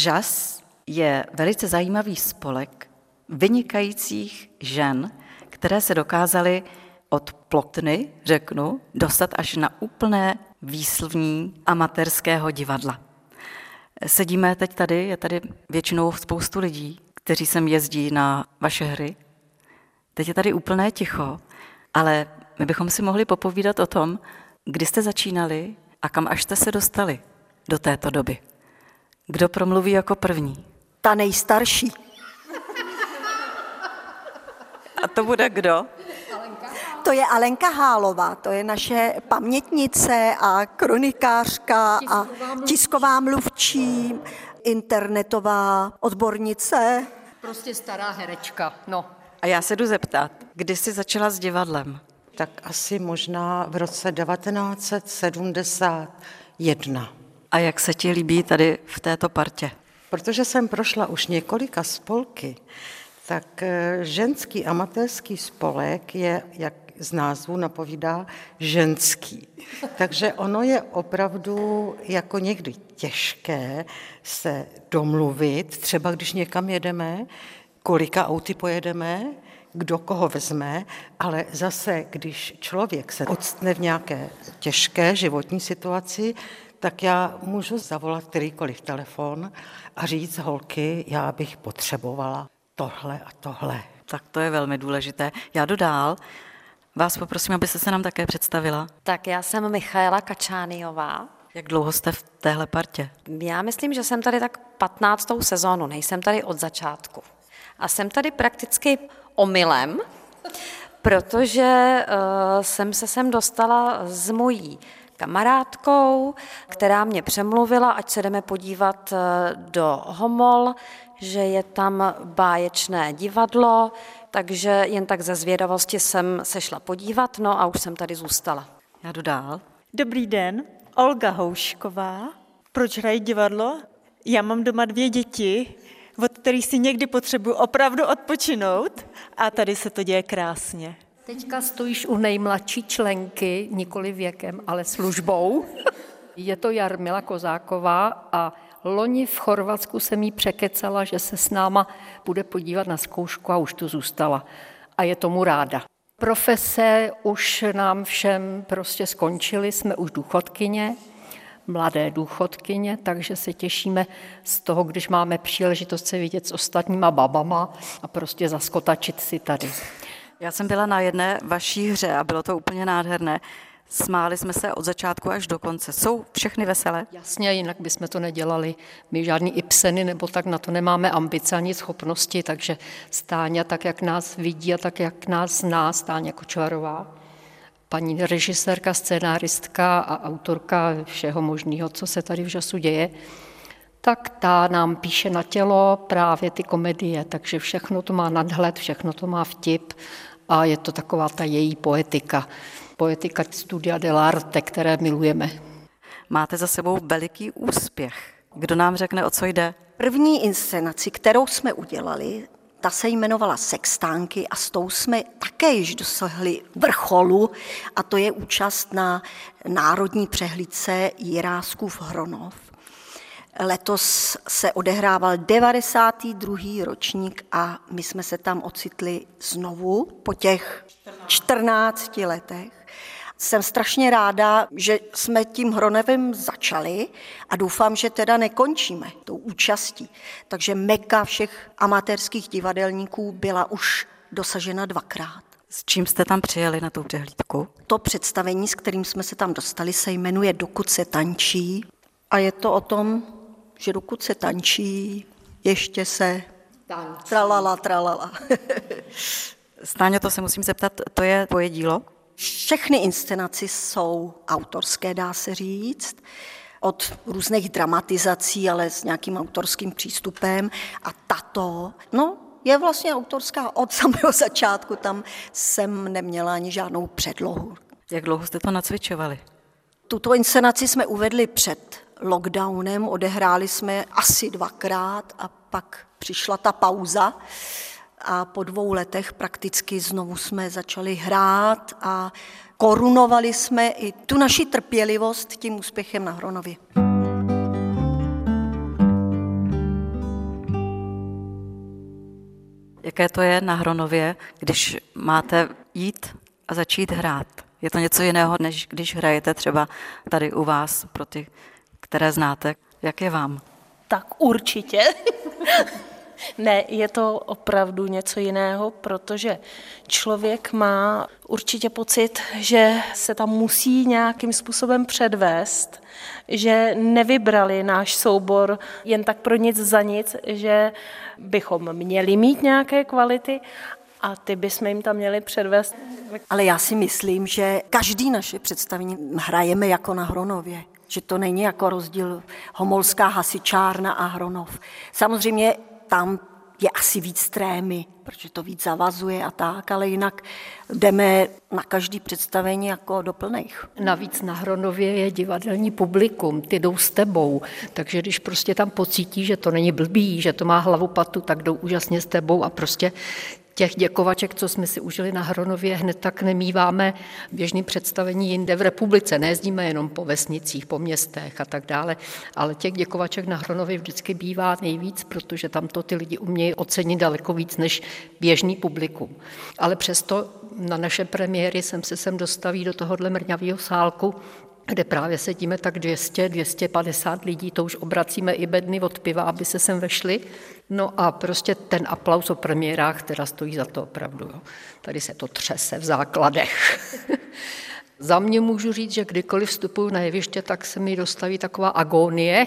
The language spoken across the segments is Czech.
Žas je velice zajímavý spolek vynikajících žen, které se dokázaly od plotny, řeknu, dostat až na úplné výslovní amatérského divadla. Sedíme teď tady, je tady většinou spoustu lidí, kteří sem jezdí na vaše hry. Teď je tady úplné ticho, ale my bychom si mohli popovídat o tom, kdy jste začínali a kam až jste se dostali do této doby. Kdo promluví jako první? Ta nejstarší. A to bude kdo? To je Alenka Hálová, to je naše pamětnice a kronikářka a tisková mluvčí, internetová odbornice. Prostě stará herečka, no. A já se jdu zeptat, kdy jsi začala s divadlem? Tak asi možná v roce 1971. A jak se ti líbí tady v této partě? Protože jsem prošla už několika spolky, tak eh, ženský amatérský spolek je, jak z názvu napovídá, ženský. Takže ono je opravdu jako někdy těžké se domluvit, třeba když někam jedeme, kolika auty pojedeme, kdo koho vezme, ale zase, když člověk se odstne v nějaké těžké životní situaci, tak já můžu zavolat kterýkoliv telefon a říct, holky, já bych potřebovala tohle a tohle. Tak to je velmi důležité. Já jdu dál. Vás poprosím, abyste se nám také představila. Tak já jsem Michaela Kačániová. Jak dlouho jste v téhle partě? Já myslím, že jsem tady tak 15. sezónu, nejsem tady od začátku. A jsem tady prakticky omylem, protože uh, jsem se sem dostala s mojí kamarádkou, která mě přemluvila, ať se jdeme podívat eh, do Homol, že je tam báječné divadlo, takže jen tak ze zvědavosti jsem se šla podívat, no a už jsem tady zůstala. Já jdu dál. Dobrý den, Olga Houšková. Proč hrají divadlo? Já mám doma dvě děti, od kterých si někdy potřebuji opravdu odpočinout a tady se to děje krásně. Teďka stojíš u nejmladší členky, nikoli věkem, ale službou. Je to Jarmila Kozáková a loni v Chorvatsku jsem jí překecala, že se s náma bude podívat na zkoušku a už tu zůstala. A je tomu ráda. Profese už nám všem prostě skončily, jsme už důchodkyně, mladé důchodkyně, takže se těšíme z toho, když máme příležitost se vidět s ostatníma babama a prostě zaskotačit si tady. Já jsem byla na jedné vaší hře a bylo to úplně nádherné. Smáli jsme se od začátku až do konce. Jsou všechny veselé? Jasně, jinak bychom to nedělali. My žádný Ipseny nebo tak na to nemáme ambice ani schopnosti, takže Stáňa tak, jak nás vidí a tak, jak nás zná, Stáňa Kočvarová, paní režisérka, scénáristka a autorka všeho možného, co se tady v žasu děje, tak ta nám píše na tělo právě ty komedie, takže všechno to má nadhled, všechno to má vtip a je to taková ta její poetika. Poetika studia dell'arte, které milujeme. Máte za sebou veliký úspěch. Kdo nám řekne, o co jde? První inscenaci, kterou jsme udělali, ta se jmenovala Sextánky a s tou jsme také již dosahli vrcholu a to je účast na národní přehlídce Jiráskův Hronov. Letos se odehrával 92. ročník a my jsme se tam ocitli znovu po těch 14 letech. Jsem strašně ráda, že jsme tím Hronevem začali a doufám, že teda nekončíme tou účastí. Takže meka všech amatérských divadelníků byla už dosažena dvakrát. S čím jste tam přijeli na tu přehlídku? To představení, s kterým jsme se tam dostali, se jmenuje Dokud se tančí a je to o tom, že dokud se tančí, ještě se tančí. tralala, tralala. Stáně, to se musím zeptat, to je tvoje dílo? Všechny inscenaci jsou autorské, dá se říct, od různých dramatizací, ale s nějakým autorským přístupem. A tato, no, je vlastně autorská od samého začátku, tam jsem neměla ani žádnou předlohu. Jak dlouho jste to nacvičovali? Tuto inscenaci jsme uvedli před lockdownem, odehráli jsme asi dvakrát a pak přišla ta pauza a po dvou letech prakticky znovu jsme začali hrát a korunovali jsme i tu naši trpělivost tím úspěchem na Hronově. Jaké to je na Hronově, když máte jít a začít hrát? Je to něco jiného, než když hrajete třeba tady u vás pro ty, které znáte. Jak je vám? Tak určitě. Ne, je to opravdu něco jiného, protože člověk má určitě pocit, že se tam musí nějakým způsobem předvést, že nevybrali náš soubor jen tak pro nic za nic, že bychom měli mít nějaké kvality a ty bychom jim tam měli předvést. Ale já si myslím, že každý naše představení hrajeme jako na Hronově že to není jako rozdíl homolská hasičárna a Hronov. Samozřejmě tam je asi víc trémy, protože to víc zavazuje a tak, ale jinak jdeme na každý představení jako do plných. Navíc na Hronově je divadelní publikum, ty jdou s tebou, takže když prostě tam pocítí, že to není blbý, že to má hlavu patu, tak jdou úžasně s tebou a prostě těch děkovaček, co jsme si užili na Hronově, hned tak nemýváme běžným představení jinde v republice. Nejezdíme jenom po vesnicích, po městech a tak dále, ale těch děkovaček na Hronově vždycky bývá nejvíc, protože tam to ty lidi umějí ocenit daleko víc než běžný publikum. Ale přesto na naše premiéry jsem se sem dostaví do tohohle mrňavého sálku, kde právě sedíme tak 200, 250 lidí, to už obracíme i bedny od piva, aby se sem vešli. No a prostě ten aplaus o premiérách teda stojí za to opravdu. Jo. Tady se to třese v základech. Za mě můžu říct, že kdykoliv vstupuju na jeviště, tak se mi dostaví taková agónie,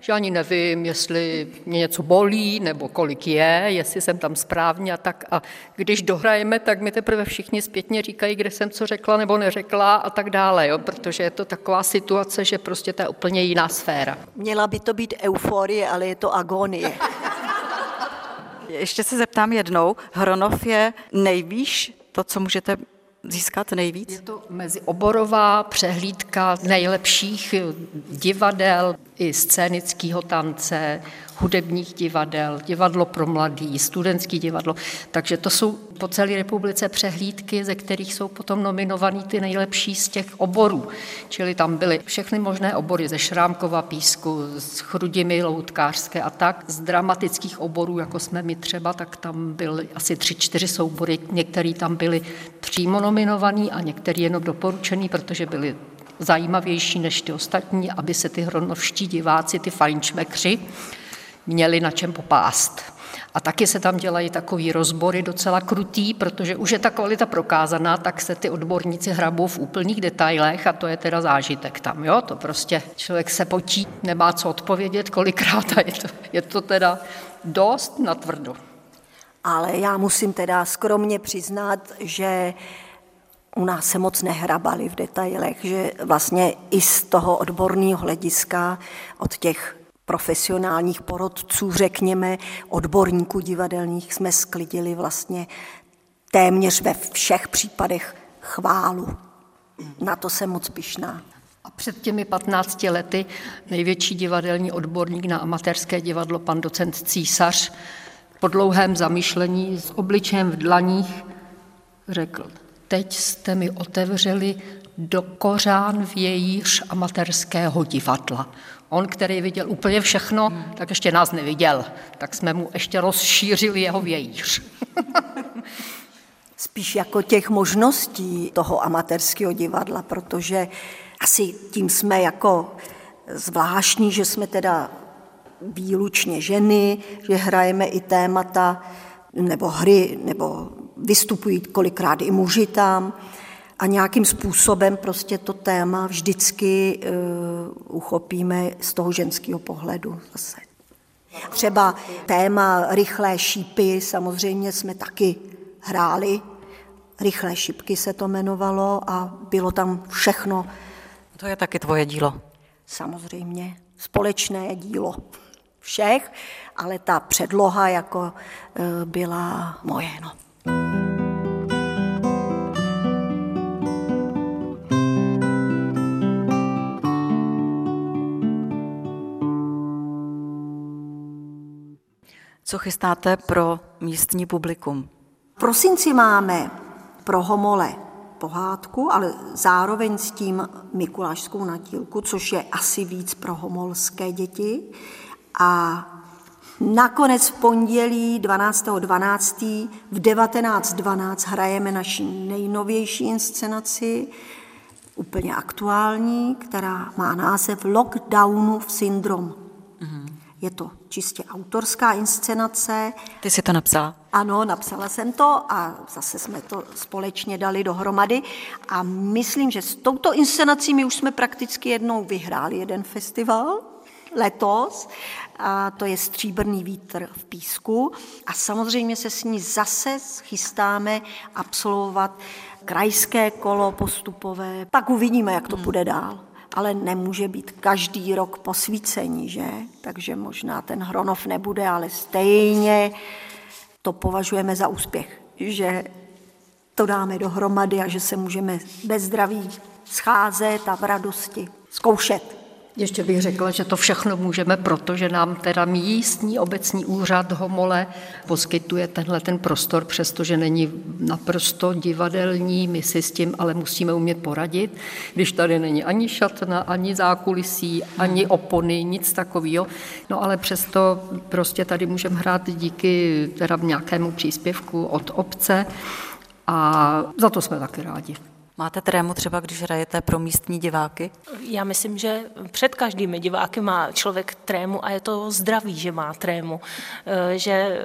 že ani nevím, jestli mě něco bolí, nebo kolik je, jestli jsem tam správně a tak. A když dohrajeme, tak mi teprve všichni zpětně říkají, kde jsem co řekla nebo neřekla a tak dále, jo, protože je to taková situace, že prostě to je úplně jiná sféra. Měla by to být euforie, ale je to agónie. Ještě se zeptám jednou, Hronov je nejvýš to, co můžete získat nejvíc? Je to mezioborová přehlídka nejlepších divadel i scénického tance, hudebních divadel, divadlo pro mladý, studentský divadlo. Takže to jsou po celé republice přehlídky, ze kterých jsou potom nominovaný ty nejlepší z těch oborů. Čili tam byly všechny možné obory ze Šrámkova písku, z Chrudimy loutkářské a tak. Z dramatických oborů, jako jsme my třeba, tak tam byly asi tři, čtyři soubory. Některý tam byli přímo nominovaný a některý jenom doporučený, protože byli zajímavější než ty ostatní, aby se ty hronovští diváci, ty fajnšmekři, měli na čem popást. A taky se tam dělají takový rozbory docela krutý, protože už je ta kvalita prokázaná, tak se ty odborníci hrabou v úplných detailech a to je teda zážitek tam, jo, to prostě člověk se potí, nemá co odpovědět kolikrát a je to, je to teda dost natvrdo. Ale já musím teda skromně přiznat, že u nás se moc nehrabali v detailech, že vlastně i z toho odborného hlediska od těch profesionálních porodců, řekněme, odborníků divadelních, jsme sklidili vlastně téměř ve všech případech chválu. Na to jsem moc pišná. A před těmi 15 lety největší divadelní odborník na amatérské divadlo, pan docent Císař, po dlouhém zamýšlení s obličejem v dlaních řekl, teď jste mi otevřeli do kořán vějíř amatérského divadla. On, který viděl úplně všechno, tak ještě nás neviděl. Tak jsme mu ještě rozšířili jeho vějíř. Spíš jako těch možností toho amatérského divadla, protože asi tím jsme jako zvláštní, že jsme teda výlučně ženy, že hrajeme i témata nebo hry, nebo vystupují kolikrát i muži tam a nějakým způsobem prostě to téma vždycky uh, uchopíme z toho ženského pohledu zase. Třeba téma rychlé šípy samozřejmě jsme taky hráli. Rychlé šipky se to jmenovalo a bylo tam všechno. To je taky tvoje dílo. Samozřejmě, společné dílo všech, ale ta předloha jako uh, byla moje. No. Co chystáte pro místní publikum? V prosinci máme pro homole pohádku, ale zároveň s tím Mikulášskou natílku, což je asi víc pro homolské děti. A Nakonec v pondělí 12.12. 12. v 19.12 hrajeme naši nejnovější inscenaci, úplně aktuální, která má název Lockdownu v syndrom. Mm-hmm. Je to čistě autorská inscenace. Ty jsi to napsala? Ano, napsala jsem to a zase jsme to společně dali dohromady. A myslím, že s touto inscenací my už jsme prakticky jednou vyhráli jeden festival letos. A to je Stříbrný vítr v písku. A samozřejmě se s ní zase chystáme absolvovat krajské kolo postupové. Tak uvidíme, jak to bude dál ale nemůže být každý rok posvícení, že? Takže možná ten Hronov nebude, ale stejně to považujeme za úspěch, že to dáme dohromady a že se můžeme bez zdraví scházet a v radosti zkoušet. Ještě bych řekla, že to všechno můžeme, protože nám teda místní obecní úřad Homole poskytuje tenhle ten prostor, přestože není naprosto divadelní, my si s tím ale musíme umět poradit, když tady není ani šatna, ani zákulisí, ani opony, nic takového. No ale přesto prostě tady můžeme hrát díky teda nějakému příspěvku od obce a za to jsme taky rádi. Máte trému třeba, když hrajete pro místní diváky? Já myslím, že před každými diváky má člověk trému a je to zdravý, že má trému. Eh, že eh,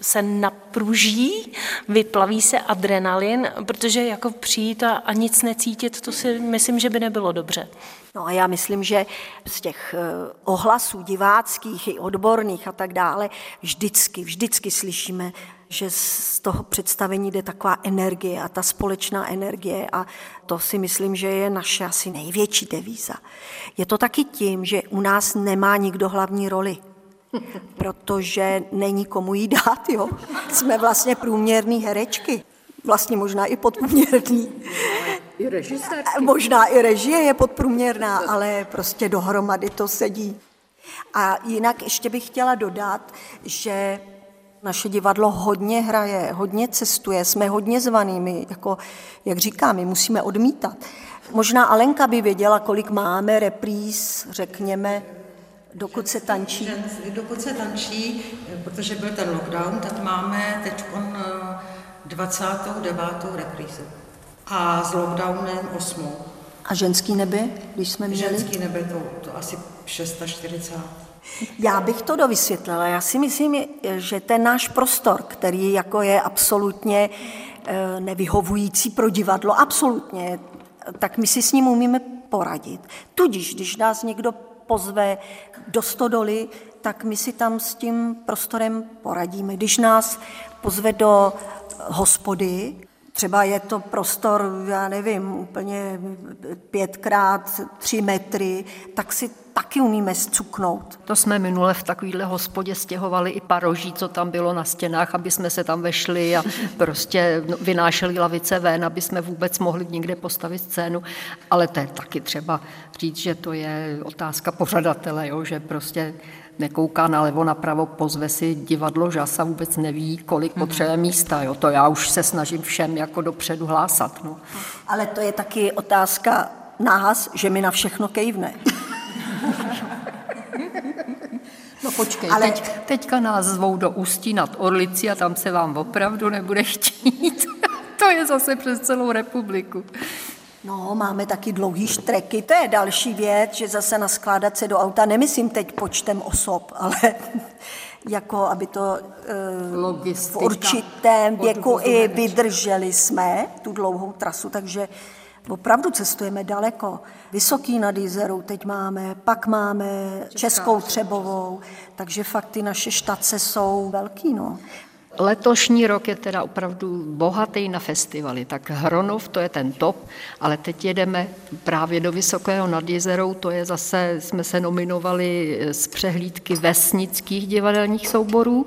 se napruží, vyplaví se adrenalin, protože jako přijít a, a nic necítit, to si myslím, že by nebylo dobře. No a já myslím, že z těch eh, ohlasů diváckých i odborných a tak dále vždycky, vždycky slyšíme že z toho představení jde taková energie a ta společná energie a to si myslím, že je naše asi největší devíza. Je to taky tím, že u nás nemá nikdo hlavní roli, protože není komu jí dát, jo. Jsme vlastně průměrný herečky, vlastně možná i podprůměrný. I Možná i režie je podprůměrná, ale prostě dohromady to sedí. A jinak ještě bych chtěla dodat, že naše divadlo hodně hraje, hodně cestuje, jsme hodně zvaný, my, jako, jak říkám, my musíme odmítat. Možná Alenka by věděla, kolik máme repríz, řekněme, dokud se tančí. Dokud se tančí, protože byl ten lockdown, tak máme teď 29. reprízu. A s lockdownem 8. A ženský nebe, když jsme měli? Ženský nebe to, to asi 640. Já bych to dovysvětlila. Já si myslím, že ten náš prostor, který jako je absolutně eh, nevyhovující pro divadlo, absolutně, tak my si s ním umíme poradit. Tudíž, když nás někdo pozve do stodoly, tak my si tam s tím prostorem poradíme. Když nás pozve do hospody, třeba je to prostor, já nevím, úplně pětkrát tři metry, tak si taky umíme zcuknout. To jsme minule v takovéhle hospodě stěhovali i paroží, co tam bylo na stěnách, aby jsme se tam vešli a prostě vynášeli lavice ven, aby jsme vůbec mohli někde postavit scénu. Ale to je taky třeba říct, že to je otázka pořadatele, jo? že prostě nekouká nalevo, napravo, pozve si divadlo žasa, vůbec neví, kolik mhm. potřebuje místa. Jo? To já už se snažím všem jako dopředu hlásat. No. Ale to je taky otázka nás, že mi na všechno kejvne. No počkej, Ale... teď, teďka nás zvou do Ústí nad Orlicí a tam se vám opravdu nebude chtít. to je zase přes celou republiku. No, máme taky dlouhý štreky, to je další věc, že zase naskládat se do auta, nemyslím teď počtem osob, ale jako aby to e, v určitém věku i vydrželi jsme tu dlouhou trasu, takže Opravdu cestujeme daleko. Vysoký nad Jízerou teď máme, pak máme Českou Třebovou, takže fakt ty naše štace jsou velký. No. Letošní rok je teda opravdu bohatý na festivaly, tak Hronov to je ten top, ale teď jedeme právě do Vysokého nad Jezerou, to je zase, jsme se nominovali z přehlídky vesnických divadelních souborů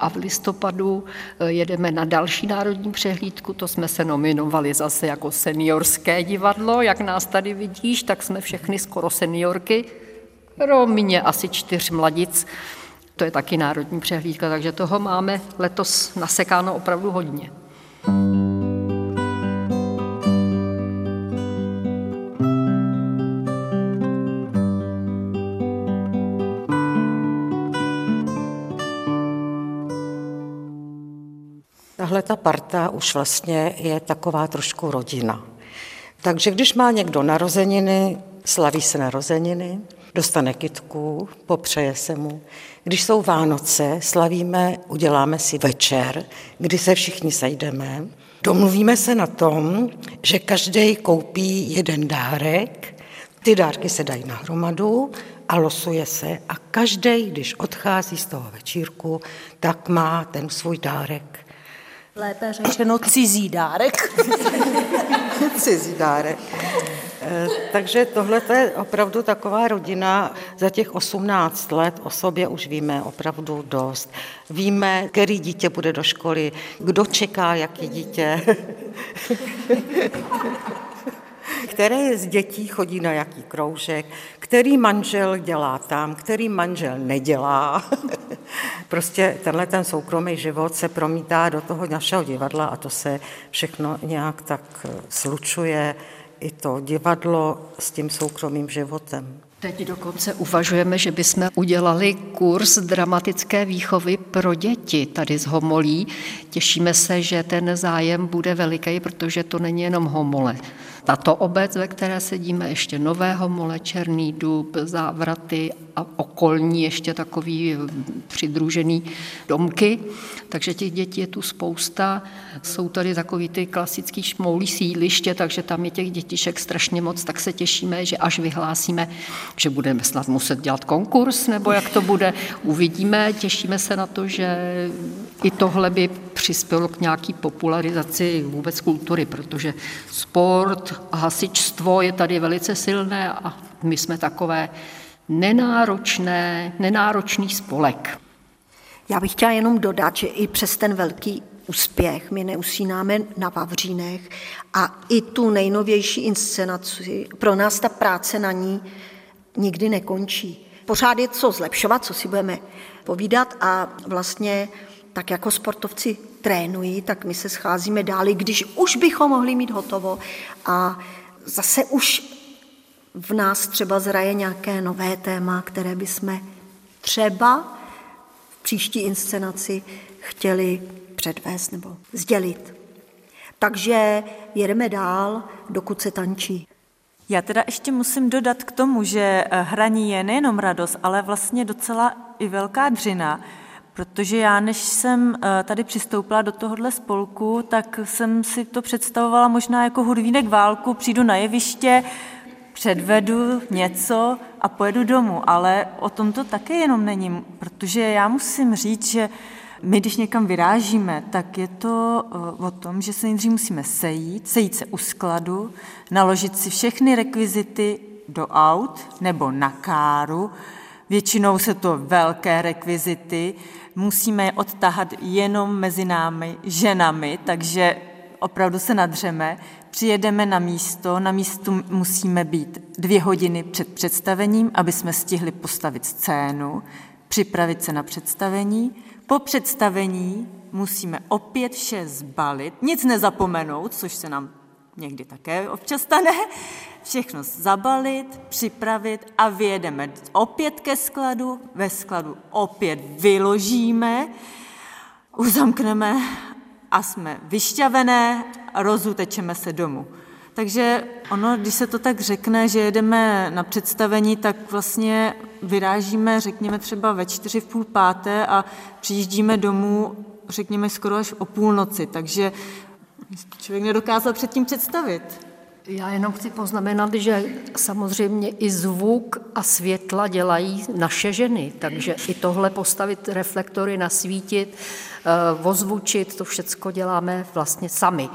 a v listopadu eh, jedeme na další národní přehlídku, to jsme se nominovali zase jako seniorské divadlo, jak nás tady vidíš, tak jsme všechny skoro seniorky, kromě asi čtyř mladic, to je taky národní přehlídka, takže toho máme letos nasekáno opravdu hodně. Tahle ta parta už vlastně je taková trošku rodina. Takže když má někdo narozeniny, slaví se narozeniny, dostane kitku, popřeje se mu. Když jsou Vánoce, slavíme, uděláme si večer, kdy se všichni sejdeme. Domluvíme se na tom, že každý koupí jeden dárek, ty dárky se dají na hromadu a losuje se a každý, když odchází z toho večírku, tak má ten svůj dárek. Lépe řečeno cizí dárek. cizí dárek. Eh, takže tohle je opravdu taková rodina. Za těch 18 let o sobě už víme opravdu dost. Víme, který dítě bude do školy, kdo čeká, jaký dítě. které z dětí chodí na jaký kroužek, který manžel dělá tam, který manžel nedělá. prostě tenhle ten soukromý život se promítá do toho našeho divadla a to se všechno nějak tak slučuje i to divadlo s tím soukromým životem. Teď dokonce uvažujeme, že bychom udělali kurz dramatické výchovy pro děti tady z Homolí. Těšíme se, že ten zájem bude veliký, protože to není jenom Homole. Tato obec, ve které sedíme, ještě Nové Homole, Černý dub, Závraty a okolní ještě takový přidružený domky. Takže těch dětí je tu spousta. Jsou tady takový ty klasický šmoulí sídliště, takže tam je těch dětišek strašně moc, tak se těšíme, že až vyhlásíme, že budeme snad muset dělat konkurs, nebo jak to bude, uvidíme. Těšíme se na to, že i tohle by přispělo k nějaký popularizaci vůbec kultury, protože sport a hasičstvo je tady velice silné a my jsme takové nenáročné, nenáročný spolek. Já bych chtěla jenom dodat, že i přes ten velký úspěch my neusínáme na Vavřínech a i tu nejnovější inscenaci, pro nás ta práce na ní nikdy nekončí. Pořád je co zlepšovat, co si budeme povídat a vlastně tak jako sportovci trénují, tak my se scházíme dál, když už bychom mohli mít hotovo a zase už v nás třeba zraje nějaké nové téma, které bychom třeba v příští inscenaci chtěli předvést nebo sdělit. Takže jedeme dál, dokud se tančí. Já teda ještě musím dodat k tomu, že hraní je nejenom radost, ale vlastně docela i velká dřina, Protože já, než jsem eh, tady přistoupila do tohohle spolku, tak jsem si to představovala možná jako hudvínek válku, přijdu na jeviště, předvedu něco a pojedu domů, ale o tom to také jenom není, protože já musím říct, že my, když někam vyrážíme, tak je to eh, o tom, že se nejdřív musíme sejít, sejít se u skladu, naložit si všechny rekvizity do aut nebo na káru, Většinou se to velké rekvizity, musíme je odtahat jenom mezi námi, ženami, takže opravdu se nadřeme, přijedeme na místo, na místu musíme být dvě hodiny před představením, aby jsme stihli postavit scénu, připravit se na představení. Po představení musíme opět vše zbalit, nic nezapomenout, což se nám někdy také občas stane, všechno zabalit, připravit a vyjedeme. Opět ke skladu, ve skladu opět vyložíme, uzamkneme a jsme vyšťavené a rozutečeme se domů. Takže ono, když se to tak řekne, že jedeme na představení, tak vlastně vyrážíme, řekněme třeba ve čtyři v půl páté a přijíždíme domů, řekněme skoro až o půlnoci, takže člověk nedokázal předtím představit. Já jenom chci poznamenat, že samozřejmě i zvuk a světla dělají naše ženy, takže i tohle postavit reflektory, nasvítit, eh, ozvučit, to všechno děláme vlastně sami.